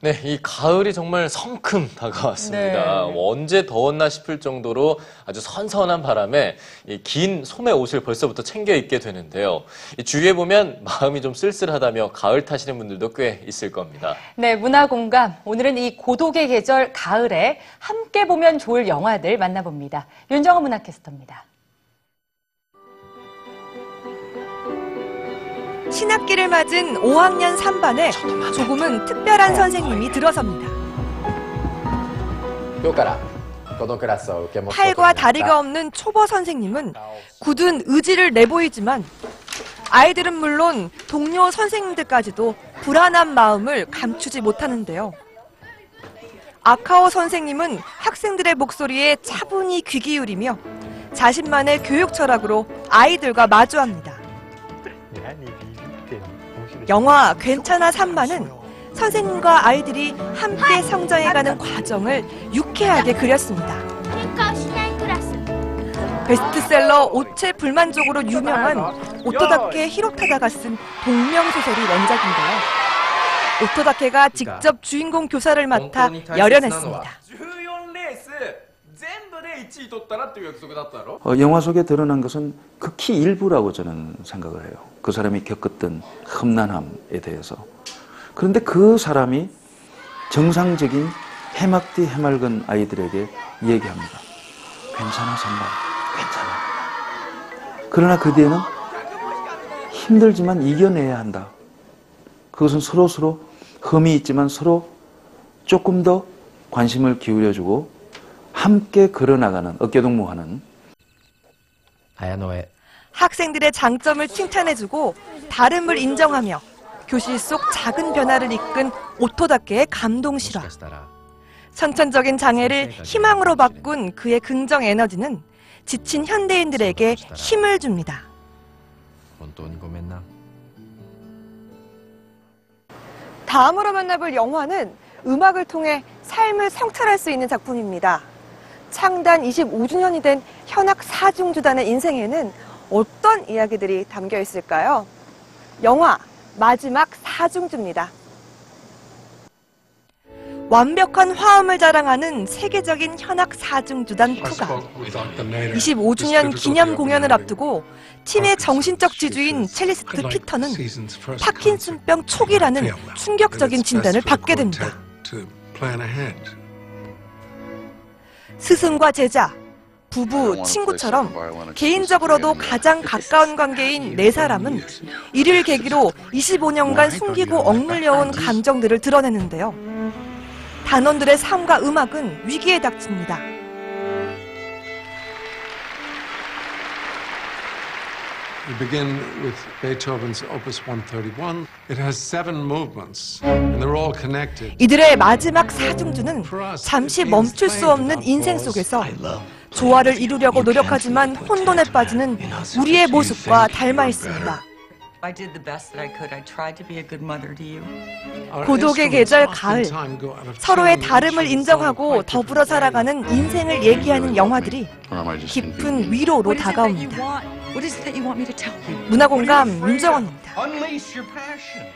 네, 이 가을이 정말 성큼 다가왔습니다. 네. 뭐 언제 더웠나 싶을 정도로 아주 선선한 바람에 이긴 소매 옷을 벌써부터 챙겨 입게 되는데요. 이 주위에 보면 마음이 좀 쓸쓸하다며 가을 타시는 분들도 꽤 있을 겁니다. 네, 문화 공감. 오늘은 이 고독의 계절 가을에 함께 보면 좋을 영화들 만나봅니다. 윤정호 문화캐스터입니다. 신학기를 맞은 5학년 3반에 조금은 특별한 어, 선생님이 어, 어. 들어섭니다. 팔과 다리가 없는 초보 선생님은 굳은 의지를 내보이지만 아이들은 물론 동료 선생님들까지도 불안한 마음을 감추지 못하는데요. 아카오 선생님은 학생들의 목소리에 차분히 귀 기울이며 자신만의 교육 철학으로 아이들과 마주합니다. 영화 괜찮아 산만은 선생님과 아이들이 함께 성장해가는 과정을 유쾌하게 그렸습니다. 베스트셀러 옷의 불만족으로 유명한 오토다케 히로타다가 쓴 동명소설이 원작인데요. 오토다케가 직접 주인공 교사를 맡아 열연했습니다. 14レース全部で1位取ったらっていう約束だったろ 어, 영화 속에 드러난 것은 극히 일부라고 저는 생각을 해요. 그 사람이 겪었던 험난함에 대해서. 그런데 그 사람이 정상적인 해맑디 해맑은 아이들에게 얘기합니다. 괜찮아, 선발. 괜찮아. 그러나 그 뒤에는 힘들지만 이겨내야 한다. 그것은 서로서로 흠이 있지만 서로 조금 더 관심을 기울여주고 함께 걸어나가는 어깨동무하는 아야노의 학생들의 장점을 칭찬해주고 다름을 인정하며 교실 속 작은 변화를 이끈 오토다케의 감동 실화. 선천적인 장애를 희망으로 바꾼 그의 긍정 에너지는 지친 현대인들에게 힘을 줍니다. 다음으로 만나볼 영화는 음악을 통해 삶을 성찰할 수 있는 작품입니다. 창단 25주년이 된 현악 사중주단의 인생에는 어떤 이야기들이 담겨 있을까요? 영화 마지막 사중주입니다. 완벽한 화음을 자랑하는 세계적인 현악 사중주단 투가 25주년 기념 공연을 앞두고 팀의 정신적 지주인 첼리스트 피터는 파킨슨병 초기라는 충격적인 진단을 받게 됩니다. 스승과 제자, 부부, 친구처럼 개인적으로도 가장 가까운 관계인 네 사람은 이를 계기로 25년간 숨기고 억눌려온 감정들을 드러내는데요. 단원들의 삶과 음악은 위기에 닥칩니다. We begin with Beethoven's Opus 131. It has seven movements, and they're all connected. 이들의 마지막 사중주는 잠시 멈출 수 없는 인생 속에서 조화를 이루려고 노력하지만 혼돈에 빠지는 우리의 모습과 닮아 있습니다. I did the best that I could. I tried to be a good mother to you. Our 고독의 계절 가을. oftentimes go out of 서로의 다름을 인정하고 더불어 살아가는 인생을 얘기하는 영화들이 깊은 위로로 What is it that you 다가옵니다. 문화공감 윤정원입니다. Unleash your passion